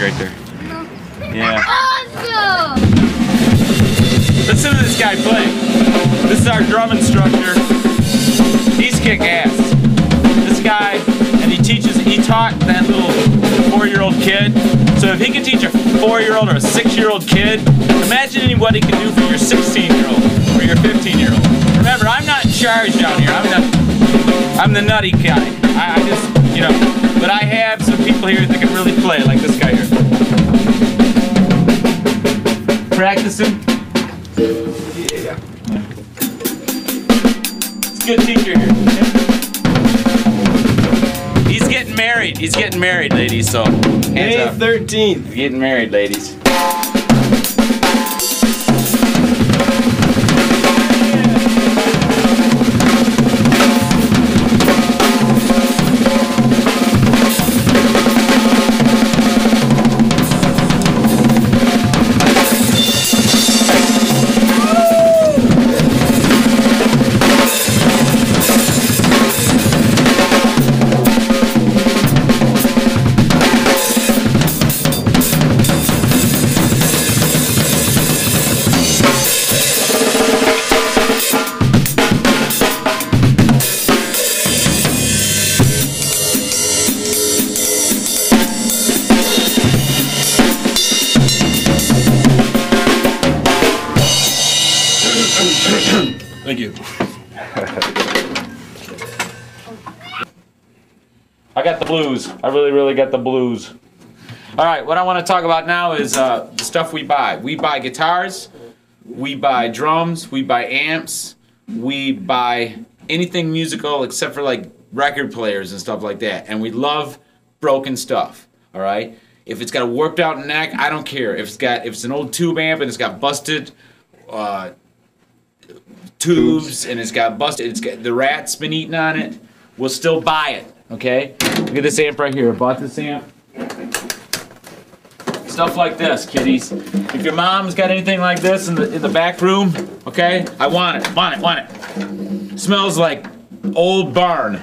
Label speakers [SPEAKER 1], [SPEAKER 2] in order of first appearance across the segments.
[SPEAKER 1] right there. Yeah.
[SPEAKER 2] Awesome!
[SPEAKER 1] Listen to this guy play. This is our drum instructor. He's kick ass. This guy, and he teaches, he taught that little four-year-old kid. So if he can teach a four-year-old or a six-year-old kid, imagine what he can do for your 16-year-old or your 15-year-old. Remember, I'm not in charge down here. I'm the, I'm the nutty guy. I, I just, you know, but I have some people here that can really play, like this guy here. Practicing. Yeah. It's a good teacher here. He's getting married. He's getting married, ladies. So hands
[SPEAKER 3] May
[SPEAKER 1] up.
[SPEAKER 3] 13th.
[SPEAKER 1] He's getting married, ladies. I got the blues. I really, really got the blues. All right, what I want to talk about now is uh, the stuff we buy. We buy guitars, we buy drums, we buy amps, we buy anything musical except for like record players and stuff like that. And we love broken stuff. All right. If it's got a warped out neck, I don't care. If it's got if it's an old tube amp and it's got busted uh, tubes and it's got busted, it's got the rat's been eating on it, we'll still buy it. Okay. Look at this amp right here. I bought this amp. Stuff like this, kiddies. If your mom's got anything like this in the in the back room, okay, I want it, want it, want it. Smells like old barn,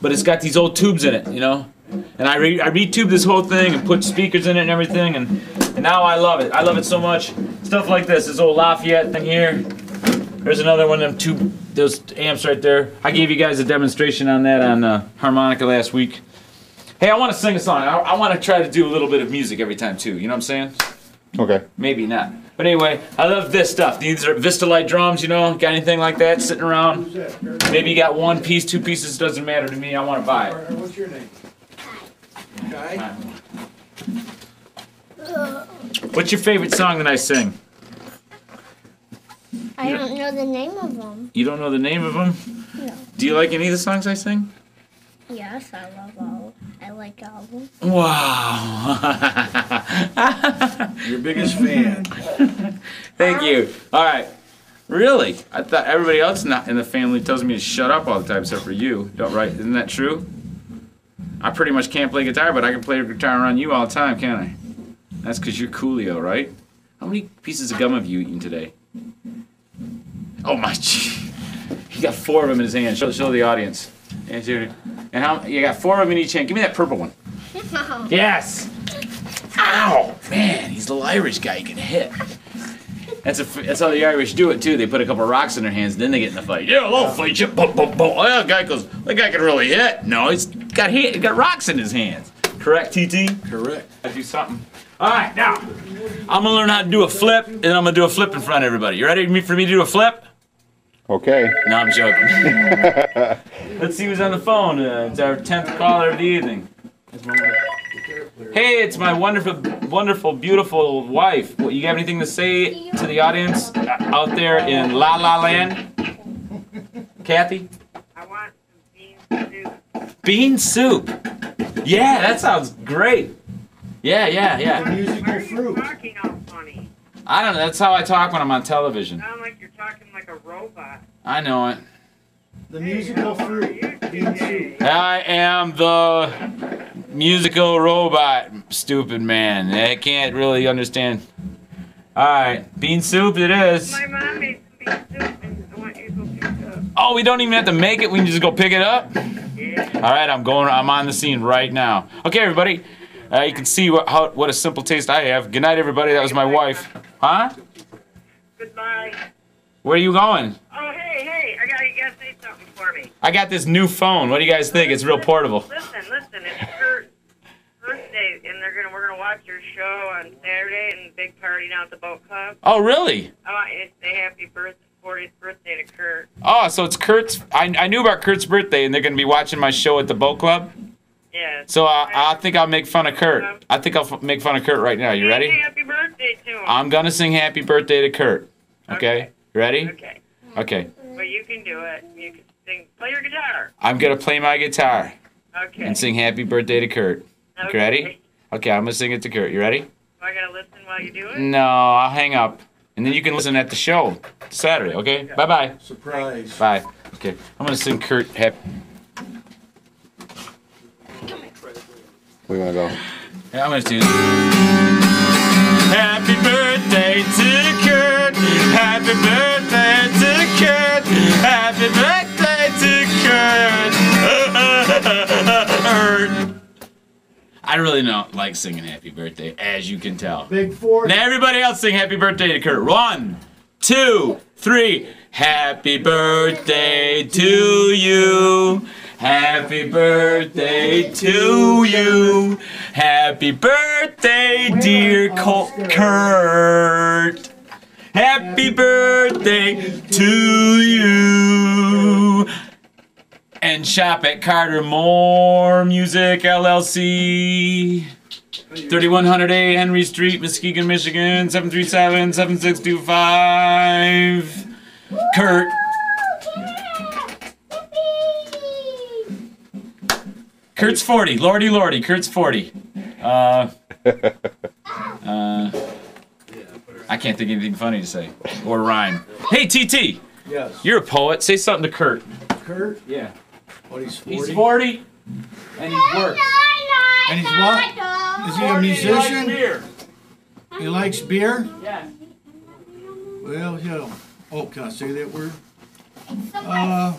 [SPEAKER 1] but it's got these old tubes in it, you know. And I re I retubed this whole thing and put speakers in it and everything, and and now I love it. I love it so much. Stuff like this, this old Lafayette thing here. There's another one of them two those amps right there. I gave you guys a demonstration on that on uh, harmonica last week. Hey, I want to sing a song. I, I want to try to do a little bit of music every time too. You know what I'm saying?
[SPEAKER 4] Okay.
[SPEAKER 1] Maybe not. But anyway, I love this stuff. These are Vista Vistalite drums, you know? Got anything like that sitting around? Maybe you got one piece, two pieces, doesn't matter to me. I want to buy it.
[SPEAKER 3] What's your name? Kai?
[SPEAKER 1] What's your favorite song that I sing?
[SPEAKER 2] I don't know the name of them.
[SPEAKER 1] You don't know the name of them?
[SPEAKER 2] No.
[SPEAKER 1] Do you like any of the songs I sing?
[SPEAKER 2] Yes, I love all. I like all of them.
[SPEAKER 1] Wow.
[SPEAKER 3] Your biggest fan.
[SPEAKER 1] Thank you. All right. Really? I thought everybody else not in the family tells me to shut up all the time except for you. Don't right? Isn't that true? I pretty much can't play guitar, but I can play guitar around you all the time, can't I? That's because you're Coolio, right? How many pieces of gum have you eaten today? Oh my! He got four of them in his hand. Show, show the audience. And how you got four of them in each hand. Give me that purple one. Yes. Ow, man, he's a little Irish guy. He can hit. That's a, that's how the Irish do it too. They put a couple rocks in their hands, then they get in the fight. Yeah, they'll fight you. Boom, boom, boom. Oh, that guy goes. That guy can really hit. No, he's got he got rocks in his hands. Correct, TT.
[SPEAKER 3] Correct.
[SPEAKER 1] I do something. All right, now I'm gonna learn how to do a flip, and I'm gonna do a flip in front of everybody. You ready for me to do a flip?
[SPEAKER 4] Okay.
[SPEAKER 1] No, I'm joking. Let's see who's on the phone. Uh, it's our tenth caller of the evening. Hey, it's my wonderful, wonderful, beautiful wife. What, you have anything to say to the audience uh, out there in La La Land? Kathy?
[SPEAKER 5] I want some bean soup.
[SPEAKER 1] Bean soup. Yeah, that sounds great. Yeah, yeah, yeah.
[SPEAKER 3] Musical
[SPEAKER 5] Why
[SPEAKER 3] fruit.
[SPEAKER 5] talking all funny?
[SPEAKER 1] I don't know. That's how I talk when I'm on television.
[SPEAKER 5] Sound like you're talking like a robot.
[SPEAKER 1] I know it.
[SPEAKER 3] The musical fruit.
[SPEAKER 1] I am the musical robot, stupid man. I can't really understand. Alright, bean soup it is.
[SPEAKER 5] My mom made bean soup and I want you to go pick it up.
[SPEAKER 1] Oh, we don't even have to make it, we can just go pick it up?
[SPEAKER 5] Yeah.
[SPEAKER 1] Alright, I'm going I'm on the scene right now. Okay everybody. Uh, you can see what how, what a simple taste I have. Good night, everybody. That was my wife. Huh?
[SPEAKER 5] Goodbye.
[SPEAKER 1] Where are you going?
[SPEAKER 5] Oh, hey, hey, I gotta, you gotta say something for me.
[SPEAKER 1] I got this new phone. What do you guys think? It's real portable.
[SPEAKER 5] Listen, listen, it's Kurt's birthday, and they're gonna, we're gonna watch your show on Saturday and big party down at the boat club.
[SPEAKER 1] Oh, really?
[SPEAKER 5] I want you to say happy birthday, 40th birthday to Kurt.
[SPEAKER 1] Oh, so it's Kurt's. I, I knew about Kurt's birthday, and they're going to be watching my show at the boat club.
[SPEAKER 5] Yes.
[SPEAKER 1] So uh, I think I'll make fun of Kurt. I think I'll f- make fun of Kurt right now. You ready?
[SPEAKER 5] Happy birthday to him.
[SPEAKER 1] I'm gonna sing happy birthday to Kurt. Okay?
[SPEAKER 5] Okay.
[SPEAKER 1] You ready?
[SPEAKER 5] okay,
[SPEAKER 1] Okay.
[SPEAKER 5] but you can do it. You can sing, play your guitar.
[SPEAKER 1] I'm gonna play my guitar
[SPEAKER 5] Okay.
[SPEAKER 1] and sing happy birthday to Kurt.
[SPEAKER 5] okay.
[SPEAKER 1] You ready? Okay, I'm gonna sing it to Kurt. You ready?
[SPEAKER 5] I gotta listen while you do it.
[SPEAKER 1] No, I'll hang up. And then you can listen at the show Saturday, okay? Bye bye.
[SPEAKER 3] Surprise.
[SPEAKER 1] Bye. Okay. I'm gonna sing Kurt happy.
[SPEAKER 4] We wanna go.
[SPEAKER 1] Yeah, I'm gonna do Happy birthday to Kurt. Happy birthday to Kurt. Happy birthday to Kurt. I really don't like singing happy birthday, as you can tell.
[SPEAKER 3] Big four.
[SPEAKER 1] Now everybody else sing happy birthday to Kurt. One, two, three. Happy birthday to you. Happy birthday to you. Happy birthday, dear Kurt. Happy birthday to you. And shop at Carter Moore Music LLC. 3100A Henry Street, Muskegon, Michigan, 737 7625. Kurt. Kurt's 40. Lordy, Lordy. Kurt's 40. Uh, can't think of anything funny to say or rhyme. Hey, TT,
[SPEAKER 3] Yes.
[SPEAKER 1] you're a poet. Say something to Kurt.
[SPEAKER 3] Kurt.
[SPEAKER 1] Yeah.
[SPEAKER 3] What, he's 40?
[SPEAKER 1] He's 40 and he's worked.
[SPEAKER 3] And he's what? Is he a
[SPEAKER 1] 40 and he likes
[SPEAKER 3] musician?
[SPEAKER 1] beer.
[SPEAKER 3] He likes beer?
[SPEAKER 1] Yeah.
[SPEAKER 3] Well, yeah. Oh, can I say that word? Uh,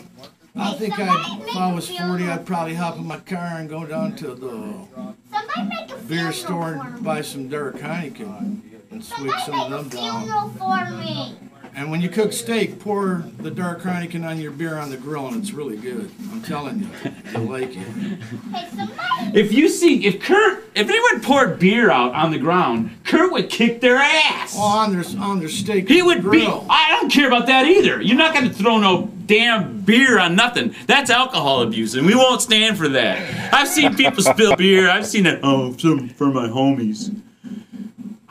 [SPEAKER 3] I think I'd, if I was 40, I'd probably hop in my car and go down to the beer store and buy some Derek Heineken and swig some of them down.
[SPEAKER 2] for me.
[SPEAKER 3] And when you cook steak, pour the dark Heineken on your beer on the grill, and it's really good. I'm telling you, you'll like it.
[SPEAKER 2] Hey, somebody.
[SPEAKER 1] If you see, if Kurt, if anyone poured beer out on the ground, Kurt would kick their ass.
[SPEAKER 3] Oh, on their on their steak
[SPEAKER 1] He would be.
[SPEAKER 3] grill.
[SPEAKER 1] I don't care about that either. You're not going to throw no damn beer on nothing. That's alcohol abuse, and we won't stand for that. I've seen people spill beer. I've seen it. Oh, some for my homies.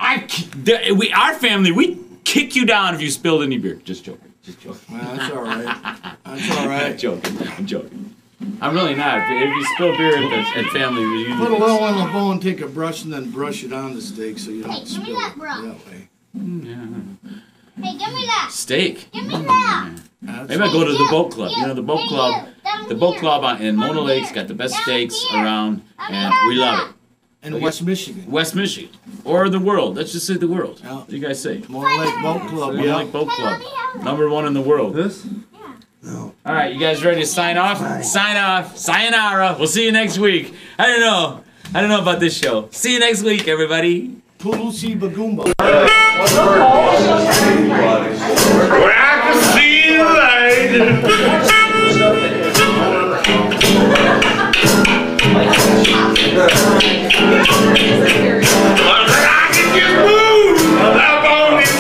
[SPEAKER 1] I, the- we, our family, we kick you down if you spilled any beer. Just joking. Just joking.
[SPEAKER 3] Well, that's all right. That's all right.
[SPEAKER 1] I'm joking. I'm joking. I'm really not. If you spill beer at, the, at family reunions,
[SPEAKER 3] Put a little on the bowl and take a brush and then brush it on the steak so you don't
[SPEAKER 2] give me
[SPEAKER 3] spill
[SPEAKER 2] that
[SPEAKER 3] it
[SPEAKER 2] brush.
[SPEAKER 3] that way. Hmm.
[SPEAKER 2] Hey, give me that.
[SPEAKER 1] steak.
[SPEAKER 2] Give me that.
[SPEAKER 3] That's
[SPEAKER 1] Maybe I go to the boat club. You
[SPEAKER 2] you,
[SPEAKER 1] know, the boat club. The boat club in Mona
[SPEAKER 2] Down
[SPEAKER 1] Lake's
[SPEAKER 2] here.
[SPEAKER 1] got the best steaks around, and we love it.
[SPEAKER 3] In West Michigan.
[SPEAKER 1] West Michigan or the world. Let's just say the world.
[SPEAKER 3] Yeah.
[SPEAKER 1] What do you guys say?
[SPEAKER 3] Mona Lake Boat Club,
[SPEAKER 1] Mona
[SPEAKER 3] yeah.
[SPEAKER 1] Lake Boat Club,
[SPEAKER 2] let me have
[SPEAKER 1] number one in the world.
[SPEAKER 3] This? No.
[SPEAKER 1] All right, you guys ready to sign off? Sign off. Sayonara. We'll see you next week. I don't know. I don't know about this show. See you next week, everybody.
[SPEAKER 3] Pulusi Bagumba.
[SPEAKER 6] When I can see the light. I can just move these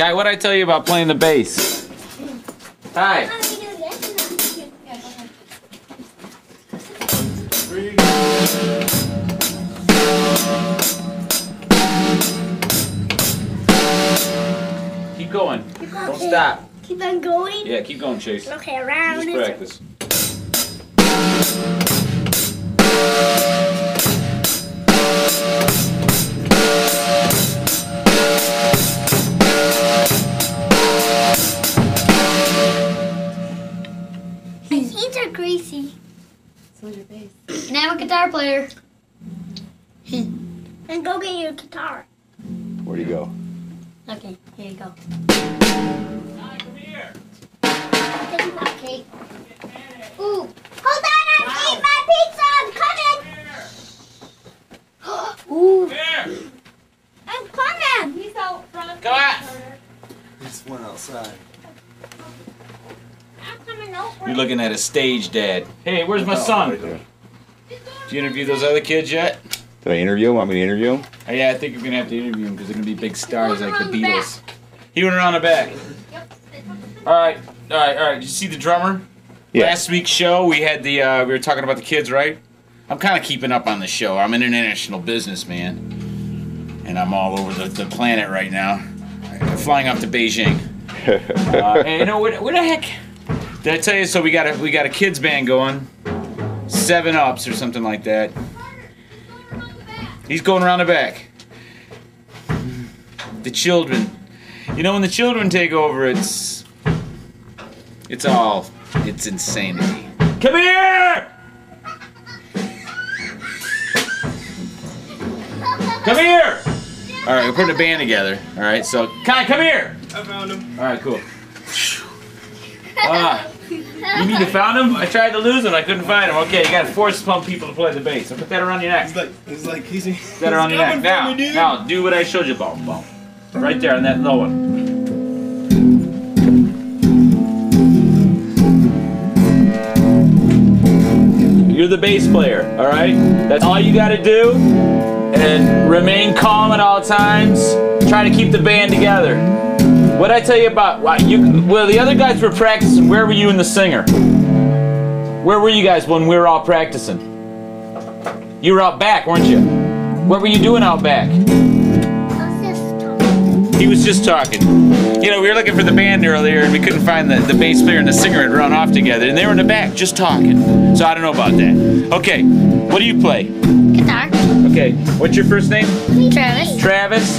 [SPEAKER 1] Guy, what I tell you about playing the bass? Hi. Keep going. Don't stop.
[SPEAKER 2] Keep on going.
[SPEAKER 1] Yeah, keep going, Chase.
[SPEAKER 2] Okay, around.
[SPEAKER 1] Just
[SPEAKER 2] it.
[SPEAKER 1] Practice.
[SPEAKER 2] His hands are greasy.
[SPEAKER 7] And I'm a guitar player.
[SPEAKER 2] And go get your guitar.
[SPEAKER 4] Where'd he go?
[SPEAKER 7] Okay, here you go.
[SPEAKER 2] Okay. Ooh. Hold on, I'm eating my pizza. I'm coming. Ooh. I'm coming. He's out front.
[SPEAKER 1] Come on.
[SPEAKER 3] Just went outside.
[SPEAKER 2] I'm coming over.
[SPEAKER 1] You're looking at a stage dad. Hey, where's my son? Did you interview those other kids yet?
[SPEAKER 4] Did I interview him? Want me to interview him?
[SPEAKER 1] Oh, yeah, I think you're gonna have to interview them because they're gonna be big stars like the Beatles. He went around the back. All right, all right, all right. Did you see the drummer?
[SPEAKER 4] Yeah.
[SPEAKER 1] Last week's show, we had the uh, we were talking about the kids, right? I'm kind of keeping up on the show. I'm an international businessman, and I'm all over the, the planet right now. I'm flying off to Beijing. Uh, and you know what? What the heck? Did I tell you? So we got a we got a kids band going, seven ups or something like that. He's going around the back. The children. You know when the children take over, it's it's all it's insanity. Come here! Come here! All right, we're putting a band together. All right, so Kai, come here.
[SPEAKER 3] I found him.
[SPEAKER 1] All right, cool. Ah, you mean you found him? I tried to lose him. I couldn't find him. Okay, you got to force pump people to play the bass. So put that around your neck.
[SPEAKER 3] He's like, he's like, he's, he's
[SPEAKER 1] Put that around your neck. Now,
[SPEAKER 3] me,
[SPEAKER 1] now, do what I showed you. Boom, boom. Right there on that low one. You're the bass player, all right? That's all you got to do. And remain calm at all times. Try to keep the band together. What I tell you about you? Well, the other guys were practicing. Where were you and the singer? Where were you guys when we were all practicing? You were out back, weren't you? What were you doing out back? He was just talking. You know, we were looking for the band earlier and we couldn't find the, the bass player and the singer had run off together and they were in the back just talking. So I don't know about that. Okay, what do you play?
[SPEAKER 7] Guitar.
[SPEAKER 1] Okay, what's your first name?
[SPEAKER 7] Travis.
[SPEAKER 1] Travis?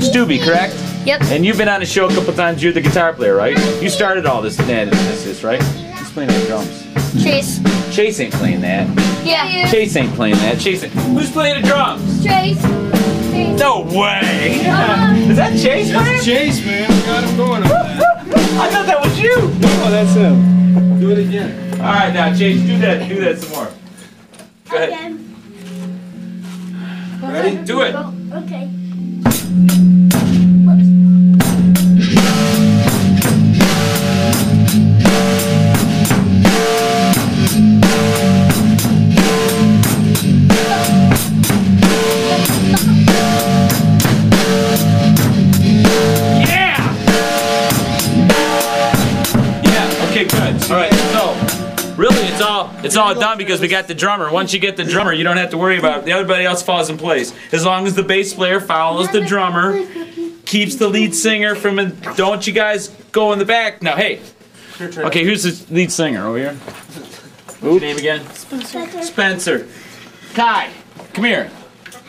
[SPEAKER 1] Stubby, correct?
[SPEAKER 7] Yep.
[SPEAKER 1] And you've been on the show a couple times. You're the guitar player, right? You started all this, this, this, this right? He's playing the drums?
[SPEAKER 7] Chase.
[SPEAKER 1] Chase ain't playing that.
[SPEAKER 7] Yeah.
[SPEAKER 1] Chase ain't playing that. Chase ain't. Who's playing the drums?
[SPEAKER 7] Chase.
[SPEAKER 1] No way! Uh-huh. Is that Chase?
[SPEAKER 3] That's
[SPEAKER 1] playing?
[SPEAKER 3] Chase, man. We got him going up.
[SPEAKER 1] I thought that was you.
[SPEAKER 3] Oh, that's him. Do it again.
[SPEAKER 1] All right, now Chase, do that. Do that some more. Go ahead.
[SPEAKER 2] Again.
[SPEAKER 3] Ready?
[SPEAKER 1] Do it.
[SPEAKER 2] Okay.
[SPEAKER 1] It's all done because we got the drummer. Once you get the drummer, you don't have to worry about it. The everybody else falls in place as long as the bass player follows the drummer, keeps the lead singer from. A, don't you guys go in the back now? Hey. Okay. Who's the lead singer over here? Who? Name again?
[SPEAKER 2] Spencer.
[SPEAKER 1] Spencer. Kai. Come here.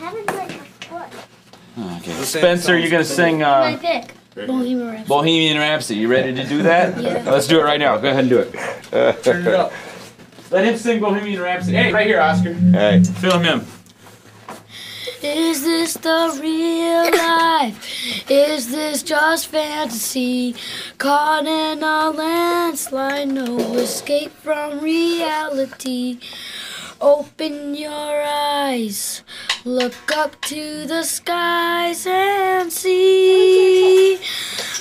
[SPEAKER 2] I haven't played my foot.
[SPEAKER 1] Okay. Spencer, you're gonna sing. Uh.
[SPEAKER 7] Bohemian Rhapsody.
[SPEAKER 1] Bohemian Rhapsody. You ready to do that?
[SPEAKER 7] Yeah.
[SPEAKER 1] Let's do it right now. Go ahead and do it. Turn it up. Let him sing Bohemian Rhapsody. Hey, right here, Oscar.
[SPEAKER 4] Hey.
[SPEAKER 1] Film him.
[SPEAKER 7] Is this the real life? Is this just fantasy? Caught in a landslide, no escape from reality. Open your eyes, look up to the skies and see.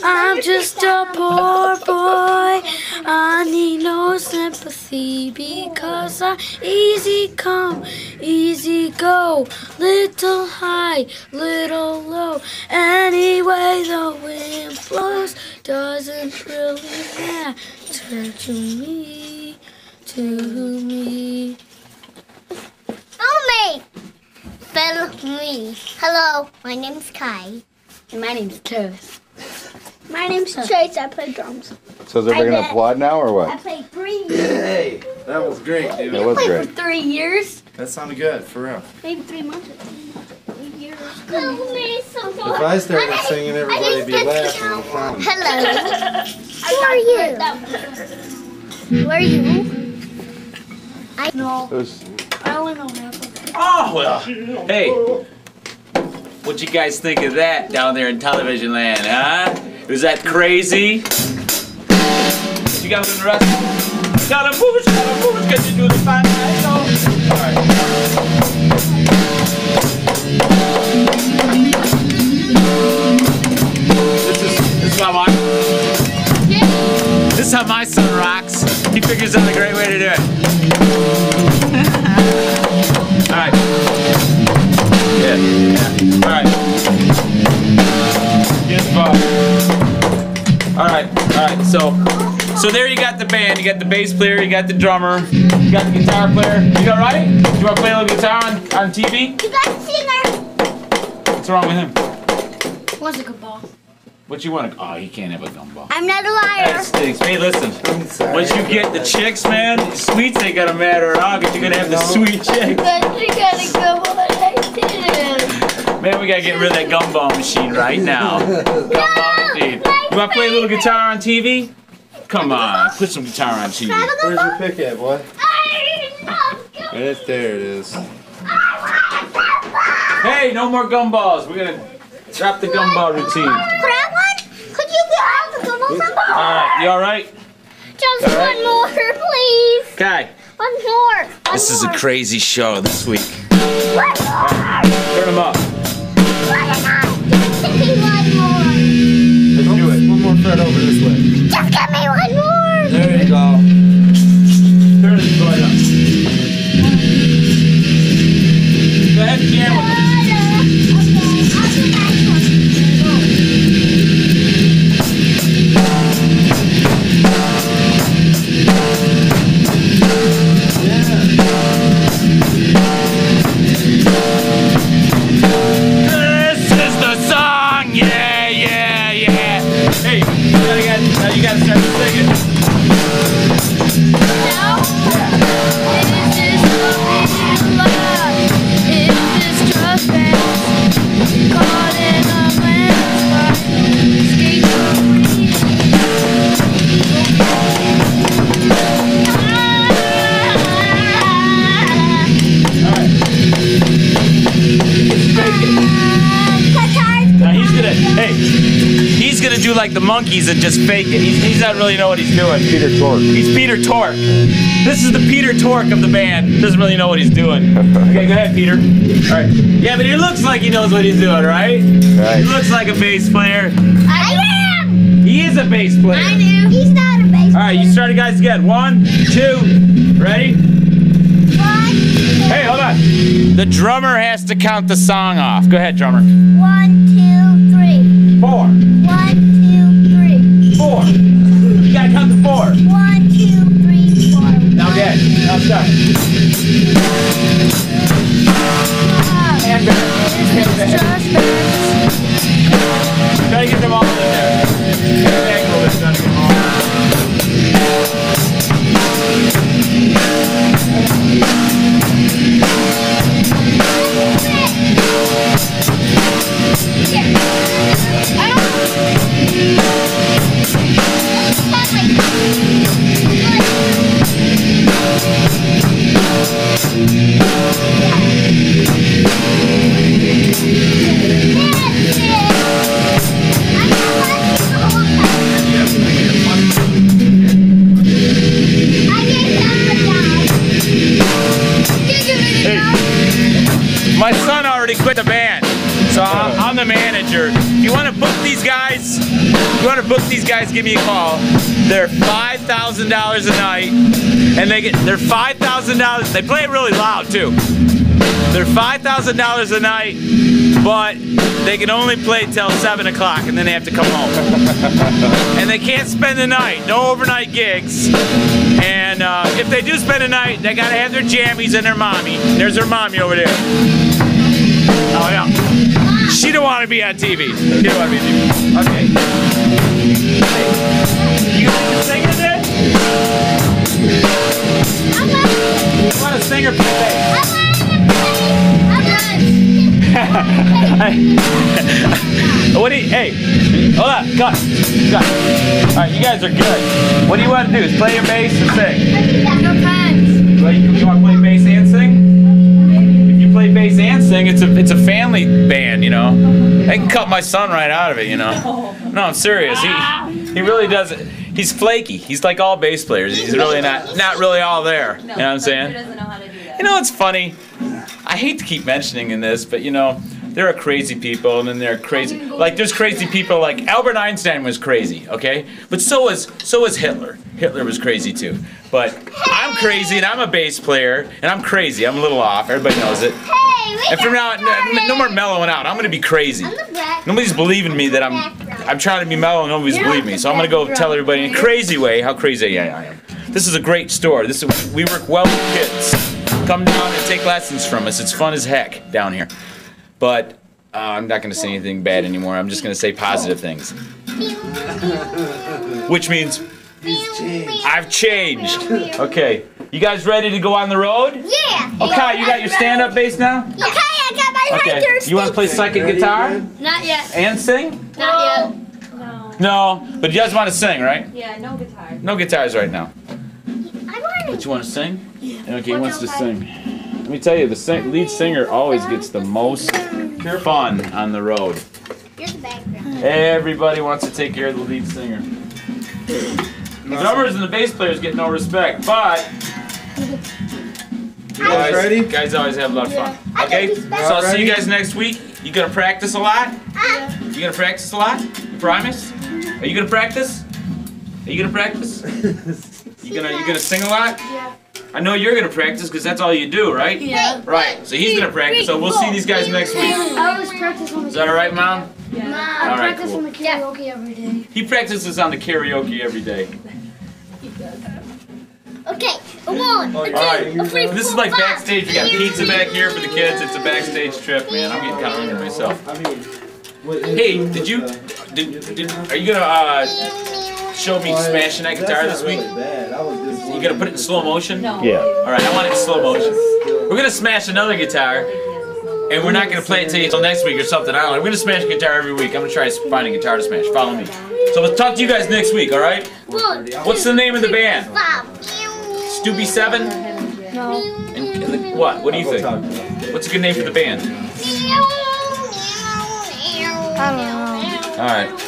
[SPEAKER 7] I'm just a poor boy. I need no sympathy because I easy come, easy go, little high, little low. Anyway, the wind blows doesn't really matter to me, to me.
[SPEAKER 2] Me. Follow me. Hello, my name's Kai.
[SPEAKER 7] And my name's Travis. My name's Chase. I play drums.
[SPEAKER 4] So is everybody
[SPEAKER 2] I
[SPEAKER 4] gonna
[SPEAKER 2] bet.
[SPEAKER 4] applaud now or what?
[SPEAKER 2] I
[SPEAKER 4] what?
[SPEAKER 2] played three years.
[SPEAKER 8] Hey, that was great, dude.
[SPEAKER 4] That was
[SPEAKER 7] Played
[SPEAKER 4] great.
[SPEAKER 7] for three years.
[SPEAKER 8] That sounded good, for real.
[SPEAKER 7] Maybe three months. Three years.
[SPEAKER 2] Follow me so
[SPEAKER 8] If I started singing, everybody'd be laughing.
[SPEAKER 2] Hello. Who are you? Who are you?
[SPEAKER 7] No,
[SPEAKER 4] It was,
[SPEAKER 7] I only know half of it.
[SPEAKER 1] Oh well. Hey, what you guys think of that down there in television land, huh? Was that crazy? You got the rest? Got a boots, got a boots, cause you do the fine I know. Alright. This is this is my this is how my son rocks. He figures out a great way to do it. Alright. Yeah, yeah. Alright. Get the ball. Alright, alright, so so there you got the band, you got the bass player, you got the drummer, you got the guitar player. You got right? You wanna play a little guitar on, on TV?
[SPEAKER 2] You got a singer.
[SPEAKER 1] What's wrong with him?
[SPEAKER 7] What's a good ball?
[SPEAKER 1] What you want? To? Oh, he can't have a gumball.
[SPEAKER 2] I'm not a liar.
[SPEAKER 1] That stinks. Hey, listen. Once you get the chicks, man, the sweets ain't gonna matter at all, cause you're gonna have the sweet chicks.
[SPEAKER 7] But you got a gumball ball. I did.
[SPEAKER 1] Man, we gotta get rid of that gumball machine right now. Gumball machine. You wanna play a little guitar on TV? Come on, put some guitar on TV.
[SPEAKER 8] Where's your pick at, boy? Right there it is.
[SPEAKER 1] Hey, no more gumballs. We're gonna drop the gumball routine.
[SPEAKER 2] Grab one? Could you get out the gumballs on the
[SPEAKER 1] Alright, you alright?
[SPEAKER 2] Just
[SPEAKER 1] All right.
[SPEAKER 2] one more, please.
[SPEAKER 1] Okay.
[SPEAKER 2] One more. One
[SPEAKER 1] this is a crazy show this week.
[SPEAKER 2] One more.
[SPEAKER 1] Turn them up.
[SPEAKER 2] Just give me one more.
[SPEAKER 8] Let's do it. One more thread over this way.
[SPEAKER 2] Just give me one
[SPEAKER 1] monkeys and just fake it. He's, he's not really know what he's doing.
[SPEAKER 4] Peter Tork.
[SPEAKER 1] He's Peter Tork. This is the Peter Tork of the band. Doesn't really know what he's doing. Okay, go ahead, Peter. All right. Yeah, but he looks like he knows what he's doing, right?
[SPEAKER 4] Right.
[SPEAKER 1] He looks like a bass player.
[SPEAKER 2] I am.
[SPEAKER 1] He is a bass player.
[SPEAKER 2] I knew. He's not a bass. Player.
[SPEAKER 1] All right, you started, guys, again. One, two, ready?
[SPEAKER 2] One,
[SPEAKER 1] Hey, hold on. The drummer has to count the song off. Go ahead, drummer.
[SPEAKER 2] one, two, three.
[SPEAKER 1] Four,
[SPEAKER 2] One,
[SPEAKER 1] Dad. Thousand dollars a night, and they get they're five thousand dollars. They play it really loud too. They're five thousand dollars a night, but they can only play till seven o'clock, and then they have to come home. and they can't spend the night. No overnight gigs. And uh, if they do spend the night, they gotta have their jammies and their mommy. There's their mommy over there. Oh yeah. She don't want to be on TV. She don't want to be on TV. Okay. You want to sing or bass? what do you, hey, hold on, cut, cut. All right, you guys are good. What do you want to do? Is play your bass or sing? Well, you, you want to play bass and sing? If you play bass and sing, it's a it's a family band, you know. I can cut my son right out of it, you know. No, I'm serious. He he really does it. He's flaky. He's like all bass players. He's really not not really all there. You know what I'm saying? Doesn't know how to do that. You know what's funny? I hate to keep mentioning in this, but you know, there are crazy people, and then there are crazy like there's crazy people like Albert Einstein was crazy, okay? But so was so was Hitler. Hitler was crazy too. But I'm crazy, and I'm a bass player, and I'm crazy. I'm a little off. Everybody knows it. And from now on, no, no more mellowing out. I'm gonna be crazy. Nobody's believing me that I'm I'm trying to be mellow, and nobody's believing me. So I'm gonna go tell everybody in a crazy way how crazy I am. This is a great store. This is, we work well with kids. Come down and take lessons from us. It's fun as heck down here. But uh, I'm not going to say anything bad anymore. I'm just going to say positive things. Which means I've changed. Okay. You guys ready to go on the road?
[SPEAKER 7] Yeah.
[SPEAKER 1] Oh, okay, you got your stand-up bass now?
[SPEAKER 7] Okay, I got my
[SPEAKER 1] Okay.
[SPEAKER 7] hiker
[SPEAKER 1] You want to play second guitar
[SPEAKER 7] Not yet.
[SPEAKER 1] and sing?
[SPEAKER 7] Not yet.
[SPEAKER 1] No, No, but you guys want to sing, right?
[SPEAKER 9] Yeah, no guitar.
[SPEAKER 1] No guitars right now.
[SPEAKER 7] I want
[SPEAKER 1] But you want to sing? Yeah. Okay, he wants to sing. Let me tell you, the sing- lead singer always gets the most fun on the road.
[SPEAKER 7] Here's the background.
[SPEAKER 1] Everybody wants to take care of the lead singer. The drummers and the bass players get no respect, but you guys,
[SPEAKER 8] ready?
[SPEAKER 1] guys always have a lot of fun. Okay, so I'll see you guys next week. You gonna practice a lot? Uh. You gonna practice a lot? You promise? Are you gonna practice? Are you gonna practice? You gonna you gonna sing a lot?
[SPEAKER 7] Yeah.
[SPEAKER 1] I know you're gonna practice because that's all you do, right?
[SPEAKER 7] Yeah.
[SPEAKER 1] Right. So he's gonna practice. So we'll see these guys next week.
[SPEAKER 7] I always practice on the
[SPEAKER 1] Is that all right, Mom?
[SPEAKER 7] Mom, I
[SPEAKER 1] right,
[SPEAKER 7] practice
[SPEAKER 1] cool.
[SPEAKER 7] on the karaoke every day.
[SPEAKER 1] He practices on the karaoke every day.
[SPEAKER 7] Okay, a one, a two,
[SPEAKER 1] right.
[SPEAKER 7] a three,
[SPEAKER 1] This is
[SPEAKER 7] four,
[SPEAKER 1] like
[SPEAKER 7] five.
[SPEAKER 1] backstage. We got pizza back here for the kids. It's a backstage trip, man. I'm getting kind of hungry myself. Hey, did you? Did, did, are you gonna uh, show me smashing that guitar this week? You gonna put it in slow motion?
[SPEAKER 9] No.
[SPEAKER 4] Yeah.
[SPEAKER 1] All right, I want it in slow motion. We're gonna smash another guitar, and we're not gonna play it till until next week or something. I don't know. We're gonna smash a guitar every week. I'm gonna try to find a guitar to smash. Follow me. So we'll talk to you guys next week. All right? What's the name of the band?
[SPEAKER 7] five.
[SPEAKER 1] Stoopy Seven.
[SPEAKER 7] No.
[SPEAKER 1] And, and the, what? What do you think? What's a good name for the band?
[SPEAKER 7] I don't know.
[SPEAKER 1] All right.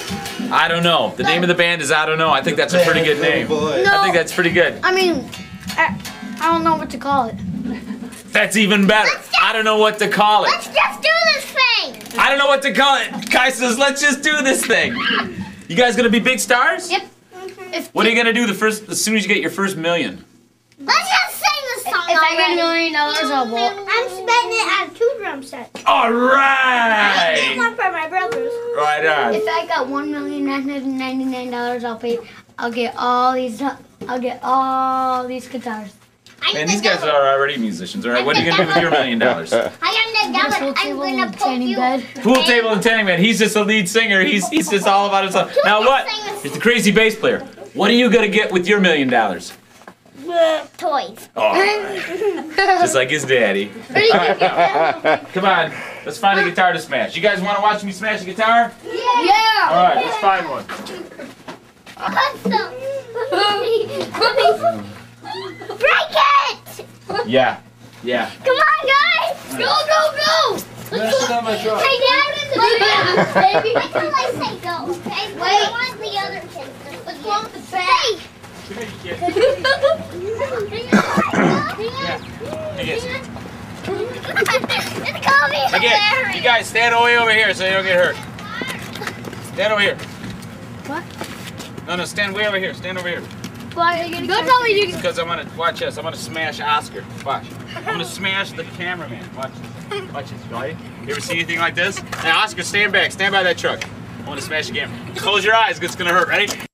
[SPEAKER 1] I don't know. The name of the band is I don't know. I think that's a pretty good name.
[SPEAKER 8] boy.
[SPEAKER 1] I think that's pretty good.
[SPEAKER 7] I mean, I, I don't know what to call it.
[SPEAKER 1] That's even better. I don't know what to call it.
[SPEAKER 7] Let's just do this thing.
[SPEAKER 1] I don't know what to call it. Kai says, let's just do this thing. You guys gonna be big stars?
[SPEAKER 7] Yep. If,
[SPEAKER 1] What are you gonna do the first as soon as you get your first million?
[SPEAKER 7] let's just sing the song If I get a million dollars, I'll walk. I'm spending it on two drum sets.
[SPEAKER 1] All right.
[SPEAKER 7] I One for my brothers.
[SPEAKER 1] Right on.
[SPEAKER 7] If I got one million nine hundred ninety nine dollars, I'll pay. I'll get all these. I'll get all these guitars.
[SPEAKER 1] And these guys are already musicians. All right. What are you gonna do with your million dollars?
[SPEAKER 7] I am the devil. I'm gonna poke you. Bed.
[SPEAKER 1] Pool table and tanning bed. He's just a lead singer. He's he's just all about himself. Now what? He's the crazy bass player. What are you gonna get with your million dollars?
[SPEAKER 7] Toys.
[SPEAKER 1] Oh, just like his daddy. Come on, let's find a guitar to smash. You guys want to watch me smash a guitar? Yeah.
[SPEAKER 7] yeah.
[SPEAKER 1] All right, let's find one.
[SPEAKER 7] Break it!
[SPEAKER 1] Yeah, yeah.
[SPEAKER 7] Come on, guys! Go, go, go!
[SPEAKER 1] Smash it on my truck.
[SPEAKER 7] Hey, Dad, wait, baby. Wait till I say go, okay? Wait. I want the other kids. Let's go with the back. It's gonna be
[SPEAKER 1] Again, you guys stand way over here so you don't get hurt. Stand over here.
[SPEAKER 7] What?
[SPEAKER 1] No, no, stand way over here. Stand over here.
[SPEAKER 7] Well, go tell me you
[SPEAKER 1] Because I'm gonna watch this. I'm gonna smash Oscar. Watch. I'm gonna smash the cameraman. Watch. this. Watch this, right? You ever see anything like this? Now, Oscar, stand back. Stand by that truck. I want to smash the camera. Close your eyes. It's gonna hurt. Ready?